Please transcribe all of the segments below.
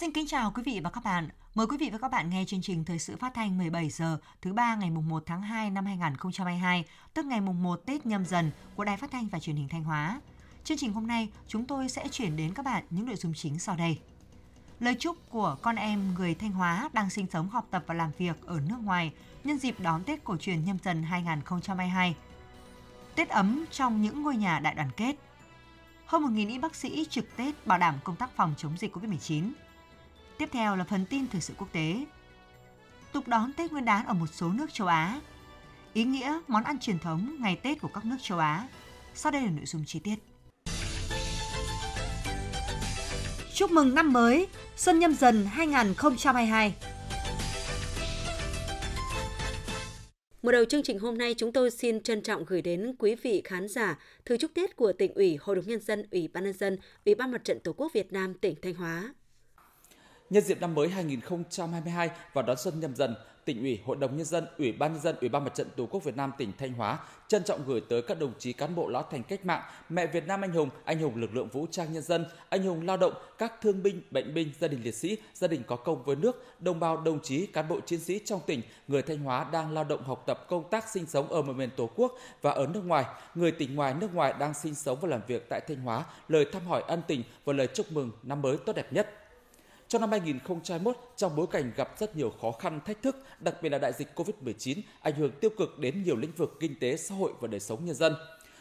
Xin kính chào quý vị và các bạn. Mời quý vị và các bạn nghe chương trình Thời sự phát thanh 17 giờ thứ ba ngày mùng 1 tháng 2 năm 2022, tức ngày mùng 1 Tết nhâm dần của Đài Phát thanh và Truyền hình Thanh Hóa. Chương trình hôm nay chúng tôi sẽ chuyển đến các bạn những nội dung chính sau đây. Lời chúc của con em người Thanh Hóa đang sinh sống, học tập và làm việc ở nước ngoài nhân dịp đón Tết cổ truyền nhâm dần 2022. Tết ấm trong những ngôi nhà đại đoàn kết. Hơn 1.000 y bác sĩ trực Tết bảo đảm công tác phòng chống dịch COVID-19 Tiếp theo là phần tin thời sự quốc tế. Tục đón Tết Nguyên đán ở một số nước châu Á. Ý nghĩa món ăn truyền thống ngày Tết của các nước châu Á. Sau đây là nội dung chi tiết. Chúc mừng năm mới Xuân Nhâm Dần 2022. Mở đầu chương trình hôm nay, chúng tôi xin trân trọng gửi đến quý vị khán giả thư chúc Tết của tỉnh ủy, Hội đồng Nhân dân, Ủy ban Nhân dân, Ủy ban Mặt trận Tổ quốc Việt Nam tỉnh Thanh Hóa. Nhân dịp năm mới 2022 và đón xuân nhâm dần, tỉnh ủy, hội đồng nhân dân, ủy ban nhân dân, ủy ban mặt trận tổ quốc Việt Nam tỉnh Thanh Hóa trân trọng gửi tới các đồng chí cán bộ lão thành cách mạng, mẹ Việt Nam anh hùng, anh hùng lực lượng vũ trang nhân dân, anh hùng lao động, các thương binh, bệnh binh, gia đình liệt sĩ, gia đình có công với nước, đồng bào đồng chí cán bộ chiến sĩ trong tỉnh, người Thanh Hóa đang lao động học tập công tác sinh sống ở mọi miền Tổ quốc và ở nước ngoài, người tỉnh ngoài nước ngoài đang sinh sống và làm việc tại Thanh Hóa, lời thăm hỏi ân tình và lời chúc mừng năm mới tốt đẹp nhất. Trong năm 2021, trong bối cảnh gặp rất nhiều khó khăn, thách thức, đặc biệt là đại dịch COVID-19 ảnh hưởng tiêu cực đến nhiều lĩnh vực kinh tế, xã hội và đời sống nhân dân.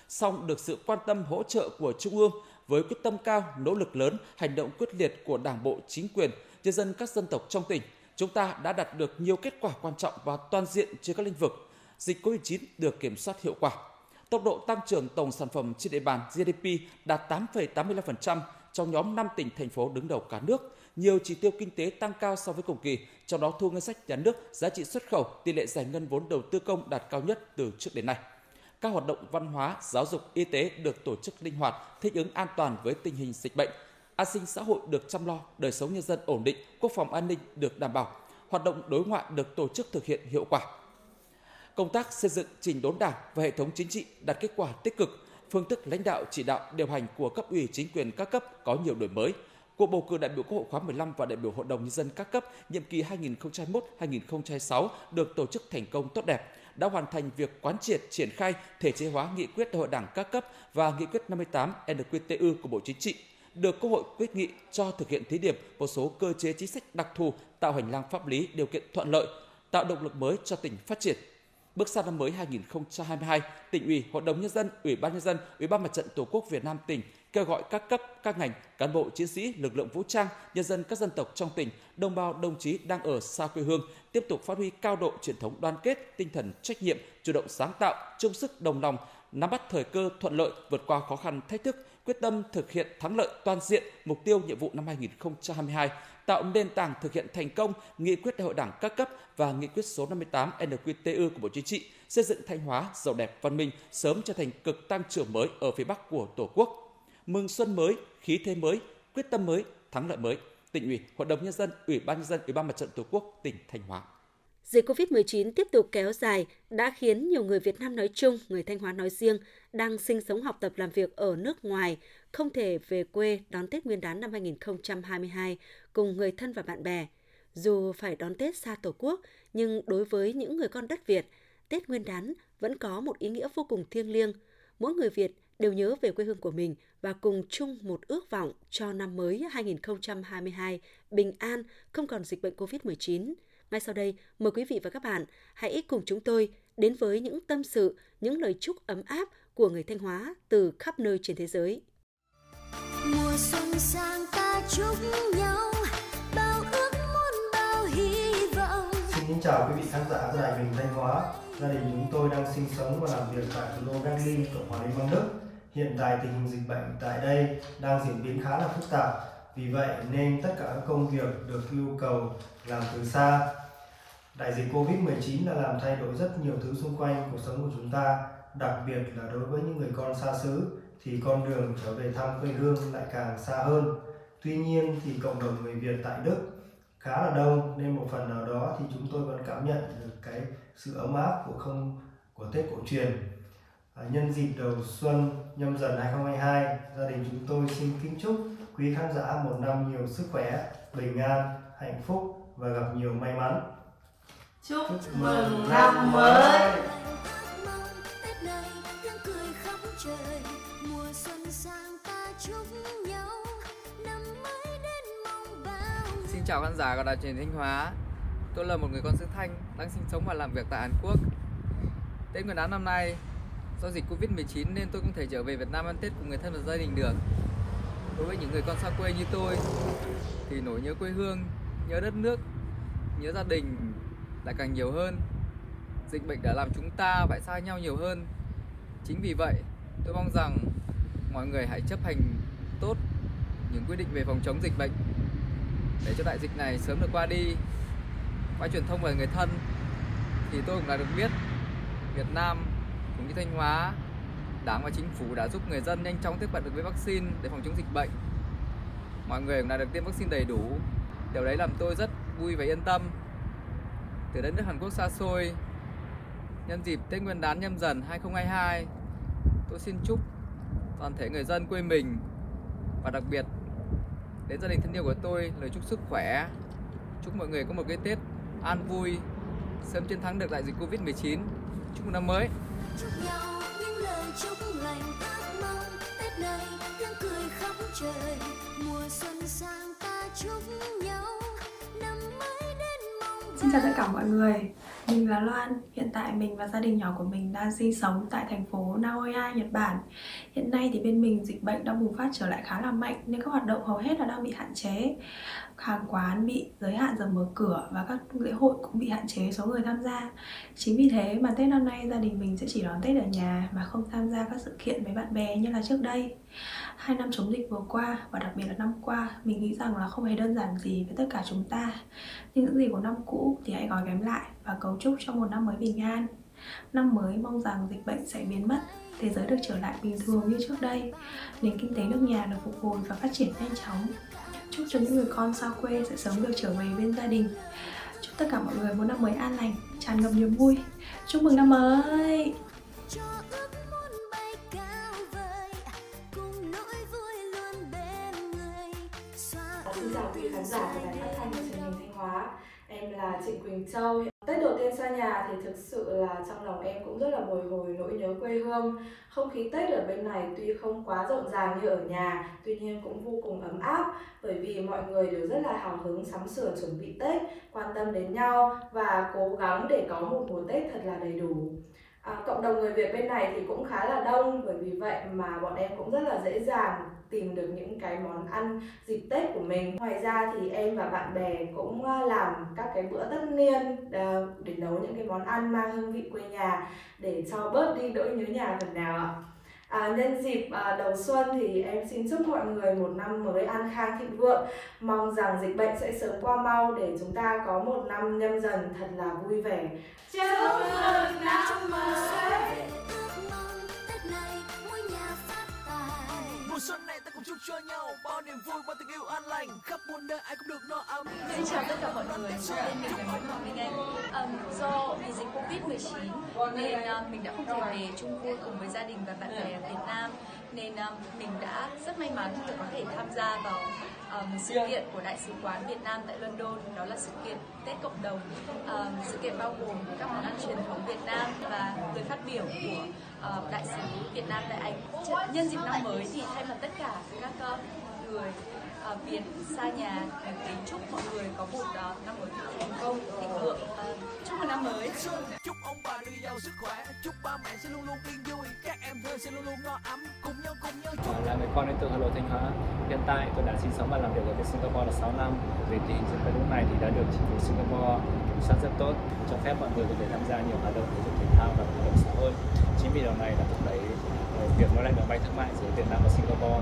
Song được sự quan tâm hỗ trợ của Trung ương với quyết tâm cao, nỗ lực lớn, hành động quyết liệt của Đảng bộ, chính quyền, nhân dân các dân tộc trong tỉnh, chúng ta đã đạt được nhiều kết quả quan trọng và toàn diện trên các lĩnh vực. Dịch COVID-19 được kiểm soát hiệu quả. Tốc độ tăng trưởng tổng sản phẩm trên địa bàn GDP đạt 8,85% trong nhóm 5 tỉnh thành phố đứng đầu cả nước, nhiều chỉ tiêu kinh tế tăng cao so với cùng kỳ, trong đó thu ngân sách nhà nước, giá trị xuất khẩu, tỷ lệ giải ngân vốn đầu tư công đạt cao nhất từ trước đến nay. Các hoạt động văn hóa, giáo dục, y tế được tổ chức linh hoạt, thích ứng an toàn với tình hình dịch bệnh. An sinh xã hội được chăm lo, đời sống nhân dân ổn định, quốc phòng an ninh được đảm bảo, hoạt động đối ngoại được tổ chức thực hiện hiệu quả. Công tác xây dựng trình đốn Đảng và hệ thống chính trị đạt kết quả tích cực, phương thức lãnh đạo chỉ đạo điều hành của cấp ủy chính quyền các cấp có nhiều đổi mới, Cuộc bầu cử đại biểu Quốc hội khóa 15 và đại biểu Hội đồng nhân dân các cấp nhiệm kỳ 2021-2026 được tổ chức thành công tốt đẹp, đã hoàn thành việc quán triệt triển khai thể chế hóa nghị quyết đại hội đảng các cấp và nghị quyết 58 NQTU của Bộ Chính trị được Quốc hội quyết nghị cho thực hiện thí điểm một số cơ chế chính sách đặc thù tạo hành lang pháp lý điều kiện thuận lợi, tạo động lực mới cho tỉnh phát triển. Bước sang năm mới 2022, tỉnh ủy, hội đồng nhân dân, ủy ban nhân dân, ủy ban mặt trận tổ quốc Việt Nam tỉnh kêu gọi các cấp, các ngành, cán bộ chiến sĩ, lực lượng vũ trang, nhân dân các dân tộc trong tỉnh, đồng bào đồng chí đang ở xa quê hương tiếp tục phát huy cao độ truyền thống đoàn kết, tinh thần trách nhiệm, chủ động sáng tạo, chung sức đồng lòng, nắm bắt thời cơ thuận lợi, vượt qua khó khăn thách thức, quyết tâm thực hiện thắng lợi toàn diện mục tiêu nhiệm vụ năm 2022, tạo nền tảng thực hiện thành công nghị quyết đại hội đảng các cấp và nghị quyết số 58 NQTU của Bộ Chính trị, xây dựng Thanh Hóa giàu đẹp văn minh, sớm trở thành cực tăng trưởng mới ở phía Bắc của Tổ quốc mừng xuân mới, khí thế mới, quyết tâm mới, thắng lợi mới. Tỉnh ủy, Hội đồng nhân dân, Ủy ban nhân dân, Ủy ban mặt trận Tổ quốc tỉnh Thanh Hóa. Dịch COVID-19 tiếp tục kéo dài đã khiến nhiều người Việt Nam nói chung, người Thanh Hóa nói riêng đang sinh sống học tập làm việc ở nước ngoài không thể về quê đón Tết Nguyên đán năm 2022 cùng người thân và bạn bè. Dù phải đón Tết xa Tổ quốc, nhưng đối với những người con đất Việt, Tết Nguyên đán vẫn có một ý nghĩa vô cùng thiêng liêng. Mỗi người Việt đều nhớ về quê hương của mình và cùng chung một ước vọng cho năm mới 2022 bình an, không còn dịch bệnh COVID-19. Ngay sau đây, mời quý vị và các bạn hãy cùng chúng tôi đến với những tâm sự, những lời chúc ấm áp của người Thanh Hóa từ khắp nơi trên thế giới. Mùa xuân sang ta chúc nhau bao ước muốn bao hy vọng. Xin chào quý vị khán giả của Đài Bình Thanh Hóa. Gia đình chúng tôi đang sinh sống và làm việc tại thủ đô Berlin, Cộng hòa Liên bang Đức. Hiện tại tình hình dịch bệnh tại đây đang diễn biến khá là phức tạp, vì vậy nên tất cả các công việc được yêu cầu làm từ xa. Đại dịch Covid-19 đã làm thay đổi rất nhiều thứ xung quanh cuộc sống của chúng ta, đặc biệt là đối với những người con xa xứ thì con đường trở về thăm quê hương lại càng xa hơn. Tuy nhiên thì cộng đồng người Việt tại Đức khá là đông nên một phần nào đó thì chúng tôi vẫn cảm nhận được cái sự ấm áp của không của Tết cổ truyền À, nhân dịp đầu xuân nhâm dần 2022, gia đình chúng tôi xin kính chúc quý khán giả một năm nhiều sức khỏe, bình an, hạnh phúc và gặp nhiều may mắn. Chúc mừng năm mới! Xin chào khán giả của đài truyền Thanh Hóa. Tôi là một người con xứ Thanh đang sinh sống và làm việc tại Hàn Quốc. Tết Nguyên đán năm nay do dịch Covid-19 nên tôi không thể trở về Việt Nam ăn Tết cùng người thân và gia đình được. Đối với những người con xa quê như tôi thì nỗi nhớ quê hương, nhớ đất nước, nhớ gia đình lại càng nhiều hơn. Dịch bệnh đã làm chúng ta phải xa nhau nhiều hơn. Chính vì vậy, tôi mong rằng mọi người hãy chấp hành tốt những quy định về phòng chống dịch bệnh để cho đại dịch này sớm được qua đi. Qua truyền thông về người thân thì tôi cũng đã được biết Việt Nam cũng như Thanh Hóa, Đảng và chính phủ đã giúp người dân nhanh chóng tiếp cận được với vaccine để phòng chống dịch bệnh. Mọi người cũng đã được tiêm vaccine đầy đủ. Điều đấy làm tôi rất vui và yên tâm. Từ đất nước Hàn Quốc xa xôi, nhân dịp Tết Nguyên đán nhâm dần 2022, tôi xin chúc toàn thể người dân quê mình và đặc biệt đến gia đình thân yêu của tôi lời chúc sức khỏe. Chúc mọi người có một cái Tết an vui, sớm chiến thắng được đại dịch Covid-19. Chúc năm mới! Chúc nhau những lời chúc lành ước mong tết này tiếng cười khắp trời mùa xuân sang ta chúc nhau năm mới đến mong Xin chào tất cả mọi người mình là Loan, hiện tại mình và gia đình nhỏ của mình đang sinh sống tại thành phố Nagoya, Nhật Bản. Hiện nay thì bên mình dịch bệnh đang bùng phát trở lại khá là mạnh nên các hoạt động hầu hết là đang bị hạn chế. Hàng quán bị giới hạn giờ mở cửa và các lễ hội cũng bị hạn chế số người tham gia. Chính vì thế mà Tết năm nay gia đình mình sẽ chỉ đón Tết ở nhà mà không tham gia các sự kiện với bạn bè như là trước đây. Hai năm chống dịch vừa qua và đặc biệt là năm qua, mình nghĩ rằng là không hề đơn giản gì với tất cả chúng ta. Nhưng những gì của năm cũ thì hãy gói ghém lại và cấu trúc cho một năm mới bình an. Năm mới mong rằng dịch bệnh sẽ biến mất, thế giới được trở lại bình thường như trước đây, nền kinh tế nước nhà được phục hồi và phát triển nhanh chóng. Chúc cho những người con xa quê sẽ sớm được trở về bên gia đình. Chúc tất cả mọi người một năm mới an lành, tràn ngập niềm vui. Chúc mừng năm mới! Xin chào quý khán giả của Đài Phát thanh và Truyền hình Thanh Hóa. Em là Trịnh Quỳnh Châu. Tết đầu tiên xa nhà thì thực sự là trong lòng em cũng rất là bồi hồi nỗi nhớ quê hương. Không khí Tết ở bên này tuy không quá rộn ràng như ở nhà, tuy nhiên cũng vô cùng ấm áp bởi vì mọi người đều rất là hào hứng sắm sửa chuẩn bị Tết, quan tâm đến nhau và cố gắng để có một mùa Tết thật là đầy đủ. À, cộng đồng người Việt bên này thì cũng khá là đông bởi vì vậy mà bọn em cũng rất là dễ dàng tìm được những cái món ăn dịp Tết của mình. Ngoài ra thì em và bạn bè cũng à, làm các cái bữa tất niên à, để nấu những cái món ăn mang hương vị quê nhà để cho bớt đi nỗi nhớ nhà phần nào ạ. À, nhân dịp à, đầu xuân thì em xin chúc mọi người một năm mới an khang thịnh vượng. Mong rằng dịch bệnh sẽ sớm qua mau để chúng ta có một năm nhâm dần thật là vui vẻ. Chúc mừng năm mới. Mùa xuân này ta cùng chúc cho nhau bao niềm vui bao tình yêu an lành. Khắp muôn nơi ai cũng được no ấm. Xin chào tất cả mọi người. Tên mình là Nguyễn Hoàng Minh Anh um, do 19 nên uh, mình đã không thể về chung vui cùng với gia đình và bạn bè ở Việt Nam. Nên um, mình đã rất may mắn được có thể tham gia vào um, sự kiện của đại sứ quán Việt Nam tại London. Đó là sự kiện Tết cộng đồng. Um, sự kiện bao gồm các món ăn truyền thống Việt Nam và lời phát biểu của uh, đại sứ Việt Nam tại Anh. Nhân dịp năm mới thì thay mặt tất cả các uh, người uh, Việt xa nhà kính chúc mọi người có một uh, năm mới thành công thịnh vượng. Uh, chúc mừng năm mới. Chúc ông bà đưa giàu sức khỏe. Chúc ba mẹ sẽ luôn luôn yên vui. Các em thơ sẽ luôn luôn no ấm. Cùng nhau cùng nhau chúc. Là người con đến từ Hà Nội Thanh Hóa. Hiện tại tôi đã sinh sống và làm việc ở bên Singapore là 6 năm. Về tình hình dịch bệnh lúc này thì đã được chính phủ Singapore kiểm soát rất tốt cho phép mọi người có thể tham gia nhiều hoạt động thể dục thể thao và hoạt động xã hội. Chính vì điều này đã thúc đẩy việc nối lại đường bay thương mại giữa Việt Nam và Singapore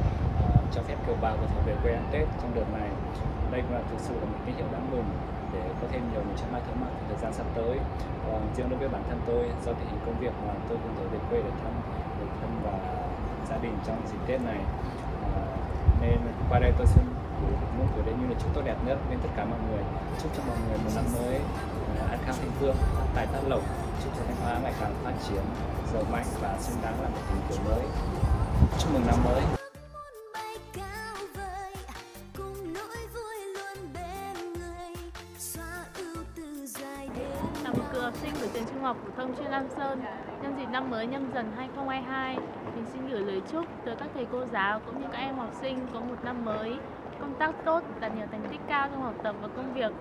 cho phép kiều bào có thể về quê ăn Tết trong đợt này. Đây cũng là thực sự là một tín hiệu đáng mừng để có thêm nhiều những chuyến bay thương mại trong thời gian sắp tới. Còn riêng đối với bản thân tôi do tình hình công việc mà tôi không thể về quê để thăm người thân và gia đình trong dịp Tết này. À, nên qua đây tôi xin muốn gửi đến như là chúc tốt đẹp nhất đến tất cả mọi người. Chúc cho mọi người một năm mới ờ, an khang thịnh vượng tài phát lộc. Chúc cho thanh hóa ngày càng phát triển giàu mạnh và xứng đáng là một thành phố mới. Chúc mừng năm mới. Thông chuyên Lam Sơn. Nhân dịp năm mới nhâm dần 2022, mình xin gửi lời chúc tới các thầy cô giáo cũng như các em học sinh có một năm mới công tác tốt, đạt nhiều thành tích cao trong học tập và công việc.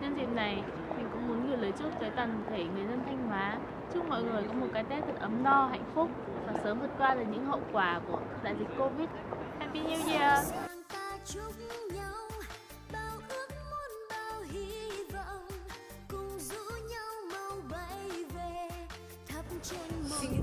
Nhân dịp này, mình cũng muốn gửi lời chúc tới toàn thể người dân Thanh Hóa. Chúc mọi người có một cái Tết thật ấm no, hạnh phúc và sớm vượt qua được những hậu quả của đại dịch Covid. Happy New Year!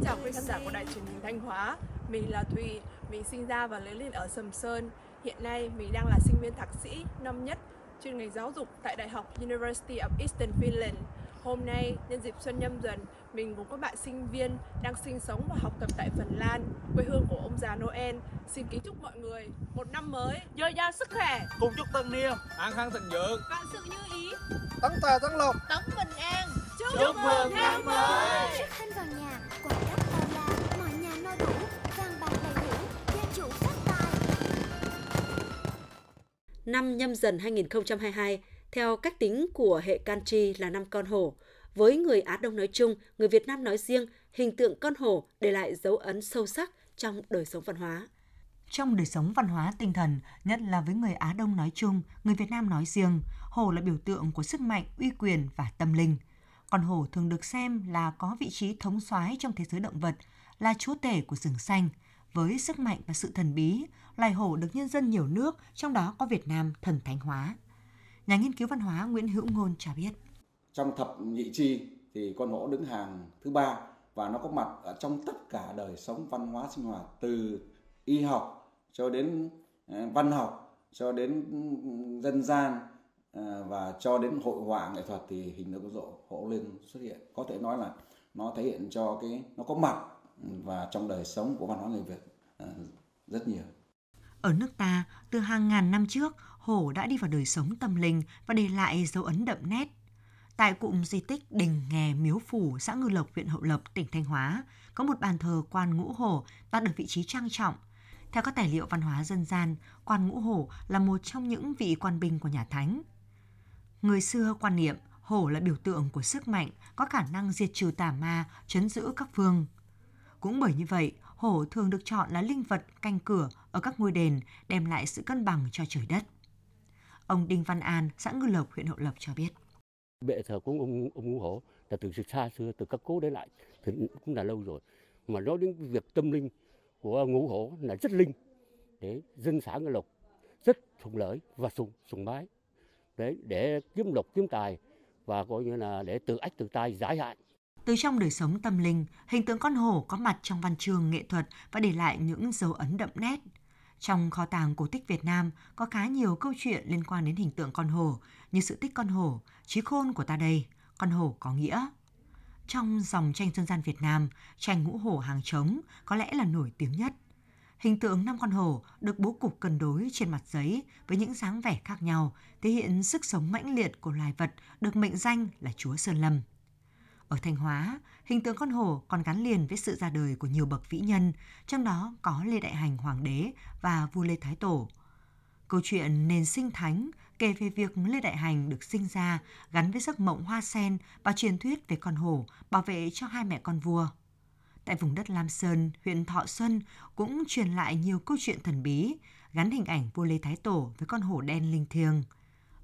Xin chào quý khán giả của Đài truyền hình Thanh Hóa. Mình là Thùy, mình sinh ra và lớn lên ở Sầm Sơn. Hiện nay mình đang là sinh viên thạc sĩ năm nhất chuyên ngành giáo dục tại Đại học University of Eastern Finland. Hôm nay, nhân dịp xuân nhâm dần, mình cùng các bạn sinh viên đang sinh sống và học tập tại Phần Lan, quê hương của ông già Noel. Xin kính chúc mọi người một năm mới dồi dào sức khỏe, cùng chúc tân niên an khang thịnh vượng, vạn sự như ý, tấn tài tấn lộc, tấn bình an. Chúc, mừng năm mới. Trước thanh vào nhà, quả đất bao la, mọi nhà no đủ, vàng bạc đầy đủ, gia chủ phát tài. Năm nhâm dần 2022, theo cách tính của hệ Kanchi là năm con hổ, với người Á Đông nói chung, người Việt Nam nói riêng, hình tượng con hổ để lại dấu ấn sâu sắc trong đời sống văn hóa. Trong đời sống văn hóa tinh thần, nhất là với người Á Đông nói chung, người Việt Nam nói riêng, hổ là biểu tượng của sức mạnh, uy quyền và tâm linh. Con hổ thường được xem là có vị trí thống soái trong thế giới động vật, là chúa tể của rừng xanh. Với sức mạnh và sự thần bí, loài hổ được nhân dân nhiều nước, trong đó có Việt Nam thần thánh hóa. Nhà nghiên cứu văn hóa Nguyễn Hữu Ngôn cho biết. Trong thập nhị chi thì con hổ đứng hàng thứ ba và nó có mặt ở trong tất cả đời sống văn hóa sinh hoạt từ y học cho đến ờ, văn học cho đến dân gian Ờ, và cho đến hội họa nghệ thuật thì hình tượng rộ hổ lên xuất hiện có thể nói là nó thể hiện cho cái nó có mặt ừ, và trong đời sống của văn hóa người Việt ờ, rất nhiều. Ở nước ta, từ hàng ngàn năm trước, hổ đã đi vào đời sống tâm linh và để lại dấu ấn đậm nét. Tại cụm di tích Đình Nghè Miếu Phủ, xã Ngư Lộc, huyện Hậu Lộc, tỉnh Thanh Hóa, có một bàn thờ quan ngũ hổ đặt được vị trí trang trọng. Theo các tài liệu văn hóa dân gian, quan ngũ hổ là một trong những vị quan binh của nhà Thánh. Người xưa quan niệm hổ là biểu tượng của sức mạnh, có khả năng diệt trừ tà ma, chấn giữ các phương. Cũng bởi như vậy, hổ thường được chọn là linh vật canh cửa ở các ngôi đền, đem lại sự cân bằng cho trời đất. Ông Đinh Văn An, xã Ngư Lộc, huyện Hậu Lộc cho biết. Bệ thờ của ông, ông Ngũ Hổ là từ xa xưa, từ các cố đến lại thì cũng là lâu rồi. Mà nói đến việc tâm linh của Ngũ Hổ là rất linh để dân xã Ngư Lộc rất thuận lợi và sùng sùng bái để để kiếm lộc kiếm tài và coi như là để tự ách tự tai giải hạn từ trong đời sống tâm linh, hình tượng con hổ có mặt trong văn chương nghệ thuật và để lại những dấu ấn đậm nét. Trong kho tàng cổ tích Việt Nam có khá nhiều câu chuyện liên quan đến hình tượng con hổ, như sự tích con hổ, trí khôn của ta đây, con hổ có nghĩa. Trong dòng tranh dân gian Việt Nam, tranh ngũ hổ hàng trống có lẽ là nổi tiếng nhất. Hình tượng năm con hổ được bố cục cân đối trên mặt giấy với những dáng vẻ khác nhau, thể hiện sức sống mãnh liệt của loài vật được mệnh danh là Chúa Sơn Lâm. Ở Thanh Hóa, hình tượng con hổ còn gắn liền với sự ra đời của nhiều bậc vĩ nhân, trong đó có Lê Đại Hành Hoàng đế và vua Lê Thái Tổ. Câu chuyện nền sinh thánh kể về việc Lê Đại Hành được sinh ra gắn với giấc mộng hoa sen và truyền thuyết về con hổ bảo vệ cho hai mẹ con vua. Tại vùng đất Lam Sơn, huyện Thọ Xuân cũng truyền lại nhiều câu chuyện thần bí, gắn hình ảnh vua Lê Thái Tổ với con hổ đen linh thiêng.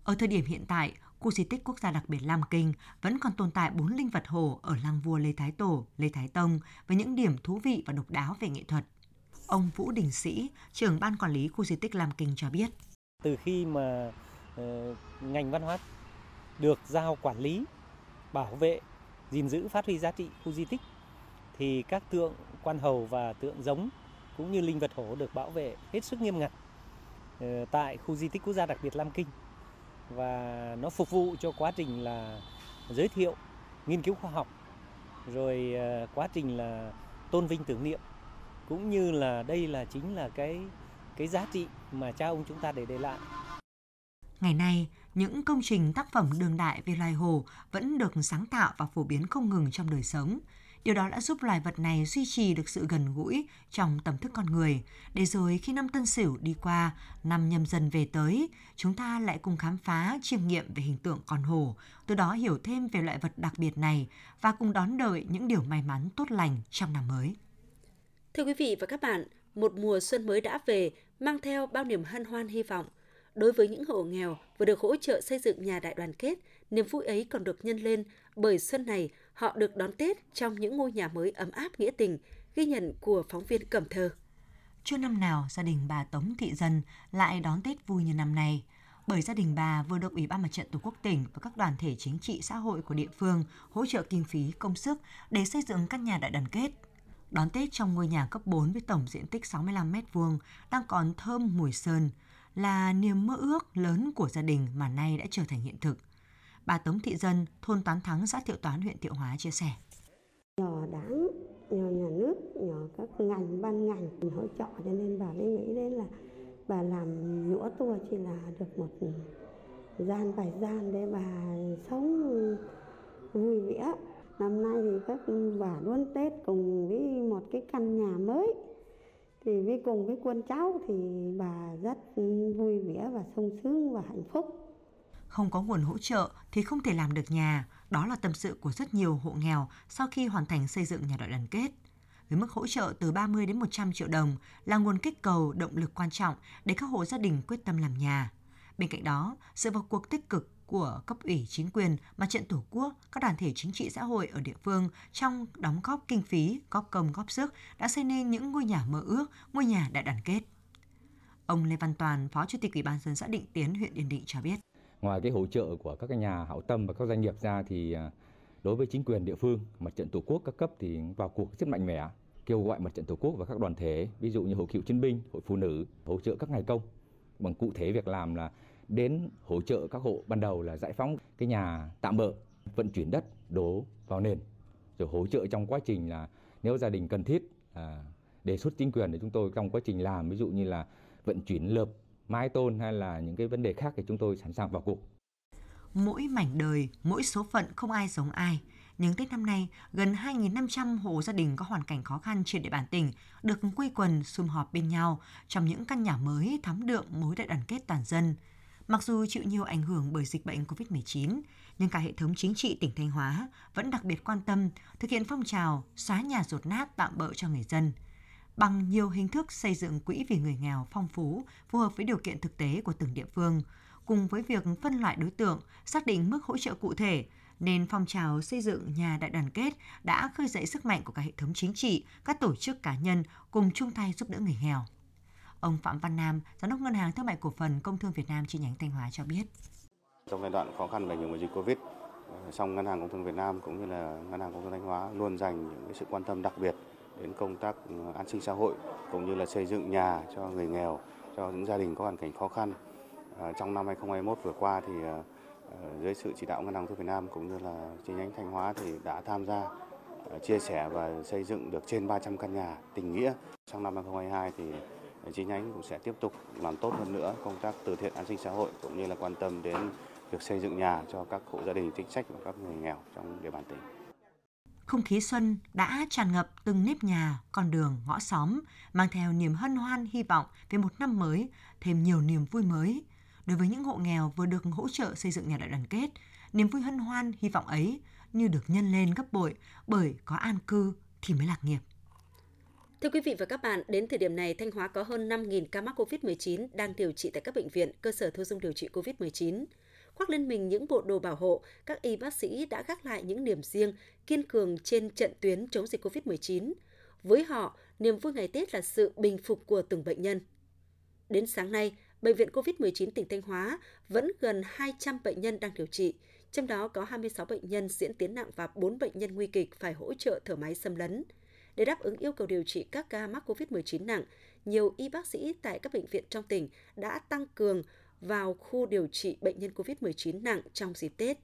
Ở thời điểm hiện tại, khu di tích quốc gia đặc biệt Lam Kinh vẫn còn tồn tại bốn linh vật hổ ở lăng vua Lê Thái Tổ, Lê Thái Tông với những điểm thú vị và độc đáo về nghệ thuật. Ông Vũ Đình Sĩ, trưởng ban quản lý khu di tích Lam Kinh cho biết. Từ khi mà uh, ngành văn hóa được giao quản lý, bảo vệ, gìn giữ phát huy giá trị khu di tích thì các tượng quan hầu và tượng giống cũng như linh vật hổ được bảo vệ hết sức nghiêm ngặt ờ, tại khu di tích quốc gia đặc biệt Lam Kinh và nó phục vụ cho quá trình là giới thiệu nghiên cứu khoa học rồi ờ, quá trình là tôn vinh tưởng niệm cũng như là đây là chính là cái cái giá trị mà cha ông chúng ta để để lại. Ngày nay, những công trình tác phẩm đường đại về loài hồ vẫn được sáng tạo và phổ biến không ngừng trong đời sống. Điều đó đã giúp loài vật này duy trì được sự gần gũi trong tâm thức con người, để rồi khi năm Tân Sửu đi qua, năm nhâm dần về tới, chúng ta lại cùng khám phá, chiêm nghiệm về hình tượng con hổ, từ đó hiểu thêm về loại vật đặc biệt này và cùng đón đợi những điều may mắn tốt lành trong năm mới. Thưa quý vị và các bạn, một mùa xuân mới đã về, mang theo bao niềm hân hoan hy vọng. Đối với những hộ nghèo vừa được hỗ trợ xây dựng nhà đại đoàn kết, niềm vui ấy còn được nhân lên bởi xuân này họ được đón Tết trong những ngôi nhà mới ấm áp nghĩa tình, ghi nhận của phóng viên Cẩm Thơ. Chưa năm nào gia đình bà Tống Thị Dân lại đón Tết vui như năm nay, bởi gia đình bà vừa được Ủy ban Mặt trận Tổ quốc tỉnh và các đoàn thể chính trị xã hội của địa phương hỗ trợ kinh phí công sức để xây dựng căn nhà đại đoàn kết. Đón Tết trong ngôi nhà cấp 4 với tổng diện tích 65 m2 đang còn thơm mùi sơn là niềm mơ ước lớn của gia đình mà nay đã trở thành hiện thực. Bà Tống Thị Dân, thôn Toán Thắng, xã Thiệu Toán, huyện Thiệu Hóa chia sẻ. Nhờ đảng, nhờ nhà nước, nhờ các ngành, ban ngành hỗ trợ cho nên bà mới nghĩ đến là bà làm nhũa tua chỉ là được một gian vài gian để bà sống vui vẻ. Năm nay thì các bà đón Tết cùng với một cái căn nhà mới thì với cùng với quân cháu thì bà rất vui vẻ và sung sướng và hạnh phúc không có nguồn hỗ trợ thì không thể làm được nhà. Đó là tâm sự của rất nhiều hộ nghèo sau khi hoàn thành xây dựng nhà đại đoàn kết. Với mức hỗ trợ từ 30 đến 100 triệu đồng là nguồn kích cầu, động lực quan trọng để các hộ gia đình quyết tâm làm nhà. Bên cạnh đó, sự vào cuộc tích cực của cấp ủy chính quyền, mặt trận tổ quốc, các đoàn thể chính trị xã hội ở địa phương trong đóng góp kinh phí, góp công góp sức đã xây nên những ngôi nhà mơ ước, ngôi nhà đại đoàn kết. Ông Lê Văn Toàn, Phó Chủ tịch Ủy ban dân xã Định Tiến, huyện Yên Định cho biết ngoài cái hỗ trợ của các cái nhà hảo tâm và các doanh nghiệp ra thì à, đối với chính quyền địa phương mặt trận tổ quốc các cấp thì vào cuộc rất mạnh mẽ kêu gọi mặt trận tổ quốc và các đoàn thể ví dụ như hội cựu chiến binh hội phụ nữ hỗ trợ các ngày công. Bằng cụ thể việc làm là đến hỗ trợ các hộ ban đầu là giải phóng cái nhà tạm bợ vận chuyển đất đổ vào nền rồi hỗ trợ trong quá trình là nếu gia đình cần thiết à, đề xuất chính quyền để chúng tôi trong quá trình làm ví dụ như là vận chuyển lợp mái tôn hay là những cái vấn đề khác thì chúng tôi sẵn sàng vào cuộc. Mỗi mảnh đời, mỗi số phận không ai giống ai. Nhưng Tết năm nay, gần 2.500 hộ gia đình có hoàn cảnh khó khăn trên địa bàn tỉnh được quây quần sum họp bên nhau trong những căn nhà mới thắm đượm mối đại đoàn kết toàn dân. Mặc dù chịu nhiều ảnh hưởng bởi dịch bệnh COVID-19, nhưng cả hệ thống chính trị tỉnh Thanh Hóa vẫn đặc biệt quan tâm thực hiện phong trào xóa nhà rột nát tạm bỡ cho người dân – bằng nhiều hình thức xây dựng quỹ vì người nghèo phong phú, phù hợp với điều kiện thực tế của từng địa phương, cùng với việc phân loại đối tượng, xác định mức hỗ trợ cụ thể, nên phong trào xây dựng nhà đại đoàn kết đã khơi dậy sức mạnh của cả hệ thống chính trị, các tổ chức cá nhân cùng chung tay giúp đỡ người nghèo. Ông Phạm Văn Nam, Giám đốc Ngân hàng Thương mại Cổ phần Công thương Việt Nam chi nhánh Thanh Hóa cho biết. Trong giai đoạn khó khăn về ảnh dịch Covid, song Ngân hàng Công thương Việt Nam cũng như là Ngân hàng Công thương Thanh Hóa luôn dành những sự quan tâm đặc biệt đến công tác ừ, an sinh xã hội cũng như là xây dựng nhà cho người nghèo, cho những gia đình có hoàn cảnh khó khăn. Ờ, trong năm 2021 vừa qua thì ờ, ờ, dưới sự chỉ đạo ngân hàng thương Việt Nam cũng như là chi nhánh Thanh Hóa thì đã tham gia chia sẻ và xây dựng được trên 300 căn nhà tình nghĩa. Trong năm 2022 thì chi nhánh cũng sẽ tiếp tục làm tốt hơn nữa công tác từ thiện an sinh xã hội cũng như là quan tâm đến việc xây dựng nhà cho các hộ gia đình chính sách và các người nghèo trong địa bàn tỉnh. Không khí xuân đã tràn ngập từng nếp nhà, con đường, ngõ xóm, mang theo niềm hân hoan hy vọng về một năm mới, thêm nhiều niềm vui mới. Đối với những hộ nghèo vừa được hỗ trợ xây dựng nhà đại đoàn kết, niềm vui hân hoan hy vọng ấy như được nhân lên gấp bội bởi có an cư thì mới lạc nghiệp. Thưa quý vị và các bạn, đến thời điểm này, Thanh Hóa có hơn 5.000 ca mắc COVID-19 đang điều trị tại các bệnh viện, cơ sở thu dung điều trị COVID-19 khoác lên mình những bộ đồ bảo hộ, các y bác sĩ đã gác lại những niềm riêng, kiên cường trên trận tuyến chống dịch COVID-19. Với họ, niềm vui ngày Tết là sự bình phục của từng bệnh nhân. Đến sáng nay, Bệnh viện COVID-19 tỉnh Thanh Hóa vẫn gần 200 bệnh nhân đang điều trị, trong đó có 26 bệnh nhân diễn tiến nặng và 4 bệnh nhân nguy kịch phải hỗ trợ thở máy xâm lấn. Để đáp ứng yêu cầu điều trị các ca mắc COVID-19 nặng, nhiều y bác sĩ tại các bệnh viện trong tỉnh đã tăng cường vào khu điều trị bệnh nhân COVID-19 nặng trong dịp Tết.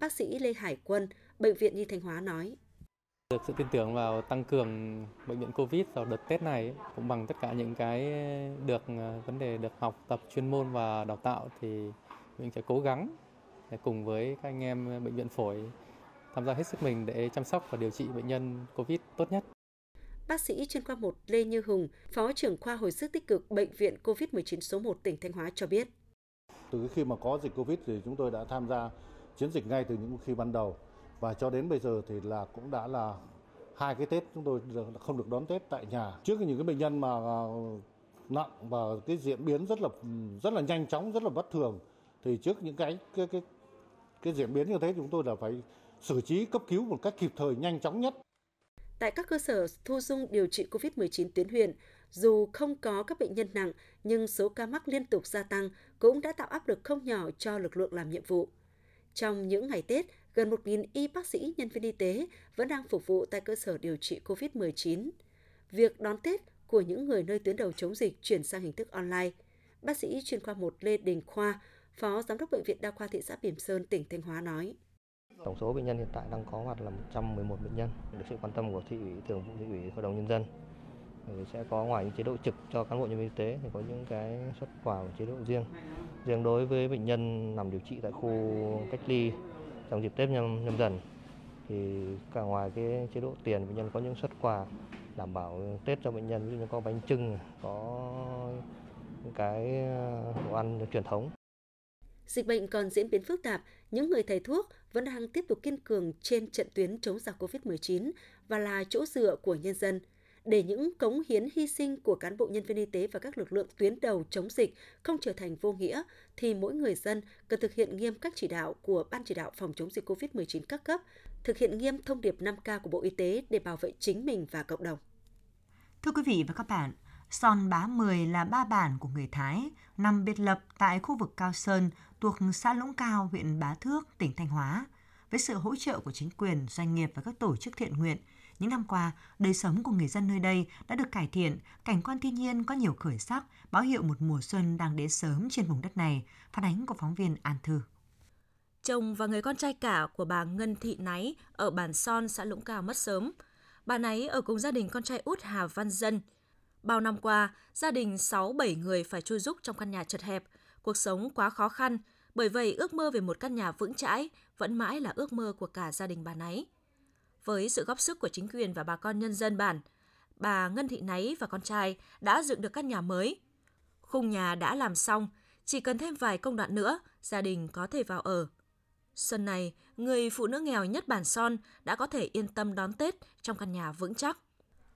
Bác sĩ Lê Hải Quân, Bệnh viện Nhi Thanh Hóa nói. Được sự tin tưởng vào tăng cường bệnh viện Covid vào đợt Tết này cũng bằng tất cả những cái được ờ, vấn đề được học tập chuyên môn và đào tạo thì mình sẽ cố gắng để cùng với các anh em bệnh viện phổi tham gia hết sức mình để chăm sóc và điều trị bệnh nhân COVID tốt nhất. Bác sĩ chuyên khoa 1 Lê Như Hùng, Phó trưởng khoa hồi sức tích cực Bệnh viện COVID-19 số 1 tỉnh Thanh Hóa cho biết. Từ khi mà có dịch Covid thì chúng tôi đã tham gia chiến dịch ngay từ những khi ban đầu và cho đến bây giờ thì là cũng đã là hai cái Tết chúng tôi không được đón Tết tại nhà. Trước những cái bệnh nhân mà à, nặng và cái diễn biến rất là rất là nhanh chóng, rất là bất thường thì trước những cái cái cái cái diễn biến như thế chúng tôi là phải xử trí cấp cứu một cách kịp thời nhanh chóng nhất. Tại các cơ sở thu dung điều trị COVID-19 tuyến huyện, dù không có các bệnh nhân nặng nhưng số ca mắc liên tục gia tăng cũng đã tạo áp lực không nhỏ cho lực lượng làm nhiệm vụ. Trong những ngày Tết, gần 1.000 y bác sĩ, nhân viên y tế vẫn đang phục vụ tại cơ sở điều trị COVID-19. Việc đón Tết của những người nơi tuyến đầu chống dịch chuyển sang hình thức online. Bác sĩ chuyên khoa 1 Lê Đình Khoa, Phó Giám đốc Bệnh viện Đa khoa thị xã Bỉm Sơn, tỉnh Thanh Hóa nói. Tổng số bệnh nhân hiện tại đang có mặt là 111 bệnh nhân, được sự quan tâm của thị ủy, thường vụ thị ủy, hội đồng nhân dân. Thì sẽ có ngoài những chế độ trực cho cán bộ nhân viên y tế thì có những cái xuất quà của chế độ riêng. Riêng đối với bệnh nhân nằm điều trị tại khu cách ly trong dịp Tết nhâm, nhâm dần thì cả ngoài cái chế độ tiền bệnh nhân có những xuất quà đảm bảo Tết cho bệnh nhân ví dụ như có bánh trưng, có cái ờ, đồ ăn truyền thống. Dịch bệnh còn diễn biến phức tạp, những người thầy thuốc vẫn đang tiếp tục kiên cường trên trận tuyến chống giặc COVID-19 và là chỗ dựa của nhân dân. Để những cống hiến hy sinh của cán bộ nhân viên y tế và các lực lượng tuyến đầu chống dịch không trở thành vô nghĩa, thì mỗi người dân cần thực hiện nghiêm các chỉ đạo của Ban chỉ đạo phòng chống dịch COVID-19 các cấp, thực hiện nghiêm thông điệp 5K của Bộ Y tế để bảo vệ chính mình và cộng đồng. Thưa quý vị và các bạn, Son Bá Mười là ba bản của người Thái, nằm biệt lập tại khu vực Cao Sơn, thuộc xã Lũng Cao, huyện Bá Thước, tỉnh Thanh Hóa. Với sự hỗ trợ của chính quyền, doanh nghiệp và các tổ chức thiện nguyện, những năm qua, đời sống của người dân nơi đây đã được cải thiện, cảnh quan thiên nhiên có nhiều khởi sắc, báo hiệu một mùa xuân đang đến sớm trên vùng đất này, phản ánh của phóng viên An Thư. Chồng và người con trai cả của bà Ngân Thị Náy ở bản Son, xã Lũng Cao mất sớm. Bà Náy ở cùng gia đình con trai út Hà Văn Dân. Bao năm qua, gia đình 6-7 người phải chui rúc trong căn nhà chật hẹp, cuộc sống quá khó khăn, bởi vậy ước mơ về một căn nhà vững chãi vẫn mãi là ước mơ của cả gia đình bà Náy. Với sự góp sức của chính quyền và bà con nhân dân bản, bà Ngân Thị Náy và con trai đã dựng được căn nhà mới. Khung nhà đã làm xong, chỉ cần thêm vài công đoạn nữa, gia đình có thể vào ở. Xuân này, người phụ nữ nghèo nhất bản Son đã có thể yên tâm đón Tết trong căn nhà vững chắc.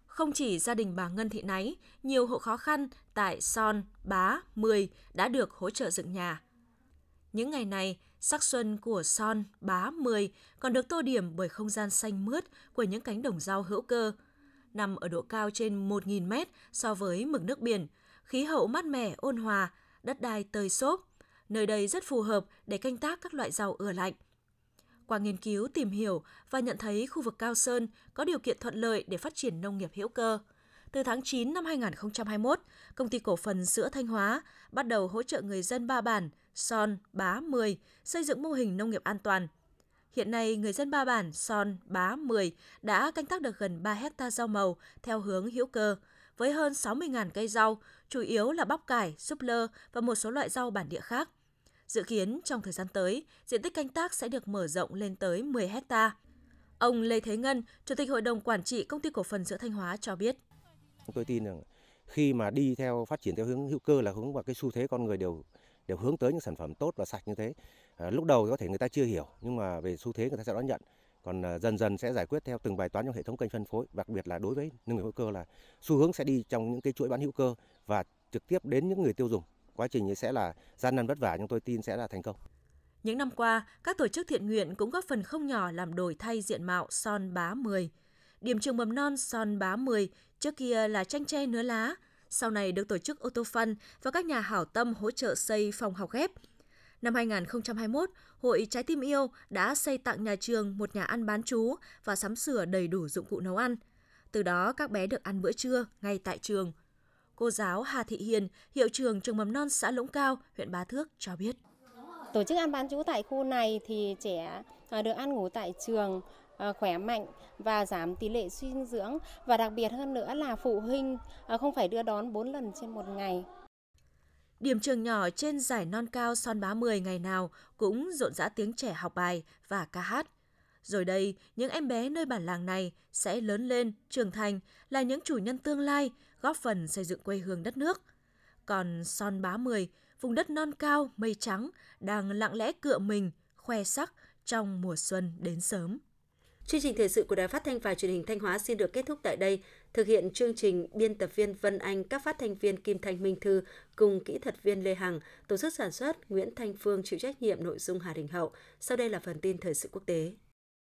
Không chỉ gia đình bà Ngân Thị Náy, nhiều hộ khó khăn tại Son, Bá, Mười đã được hỗ trợ dựng nhà. Những ngày này, sắc xuân của Son, Bá, Mười còn được tô điểm bởi không gian xanh mướt của những cánh đồng rau hữu cơ. Nằm ở độ cao trên 1.000 mét so với mực nước biển, khí hậu mát mẻ ôn hòa, đất đai tơi xốp. Nơi đây rất phù hợp để canh tác các loại rau ưa lạnh. Qua nghiên cứu, tìm hiểu và nhận thấy khu vực Cao Sơn có điều kiện thuận lợi để phát triển nông nghiệp hữu cơ. Từ tháng 9 năm 2021, Công ty Cổ phần Sữa Thanh Hóa bắt đầu hỗ trợ người dân ba bản Son, Bá, Mười xây dựng mô hình nông nghiệp an toàn. Hiện nay, người dân ba bản Son, Bá, Mười đã canh tác được gần 3 hecta rau màu theo hướng hữu cơ, với hơn 60.000 cây rau, chủ yếu là bắp cải, súp lơ và một số loại rau bản địa khác. Dự kiến trong thời gian tới, diện tích canh tác sẽ được mở rộng lên tới 10 hecta. Ông Lê Thế Ngân, Chủ tịch Hội đồng Quản trị Công ty Cổ phần Sữa Thanh Hóa cho biết. Tôi tin rằng khi mà đi theo phát triển theo hướng hữu cơ là hướng vào cái xu thế con người đều đều hướng tới những sản phẩm tốt và sạch như thế. À, lúc đầu có thể người ta chưa hiểu nhưng mà về xu thế người ta sẽ đón nhận. Còn à, dần dần sẽ giải quyết theo từng bài toán trong hệ thống kênh phân phối, đặc biệt là đối với nông nghiệp hữu cơ là xu hướng sẽ đi trong những cái chuỗi bán hữu cơ và trực tiếp đến những người tiêu dùng. Quá trình sẽ là gian nan vất vả nhưng tôi tin sẽ là thành công. Những năm qua, các tổ chức thiện nguyện cũng góp phần không nhỏ làm đổi thay diện mạo Son Bá 10. Điểm trường mầm non Son Bá 10 trước kia là tranh tre nứa lá, sau này được tổ chức ô tô phân và các nhà hảo tâm hỗ trợ xây phòng học ghép. Năm 2021, Hội Trái Tim Yêu đã xây tặng nhà trường một nhà ăn bán chú và sắm sửa đầy đủ dụng cụ nấu ăn. Từ đó các bé được ăn bữa trưa ngay tại trường. Cô giáo Hà Thị Hiền, hiệu trường trường mầm non xã Lũng Cao, huyện Bá Thước cho biết. Tổ chức ăn bán chú tại khu này thì trẻ à, được ăn ngủ tại trường, Ờ, khỏe mạnh và giảm tỷ lệ suy dinh dưỡng và đặc biệt hơn nữa là phụ huynh ờ, không phải đưa đón 4 lần trên một ngày. Điểm trường nhỏ trên giải non cao Son Bá 10 ngày nào cũng rộn rã tiếng trẻ học bài và ca hát. Rồi đây, những em bé nơi bản làng này sẽ lớn lên, trưởng thành, là những chủ nhân tương lai, góp phần xây dựng quê hương đất nước. Còn Son Bá Mười, vùng đất non cao, mây trắng, đang lặng lẽ cựa mình, khoe sắc trong mùa xuân đến sớm. Chương trình thời sự của Đài Phát thanh và Truyền hình Thanh Hóa xin được kết thúc tại đây. Thực hiện chương trình biên tập viên Vân Anh, các phát thanh viên Kim Thanh Minh Thư cùng kỹ thuật viên Lê Hằng, tổ chức sản xuất Nguyễn Thanh Phương chịu trách nhiệm nội dung Hà Đình Hậu. Sau đây là phần tin thời sự quốc tế.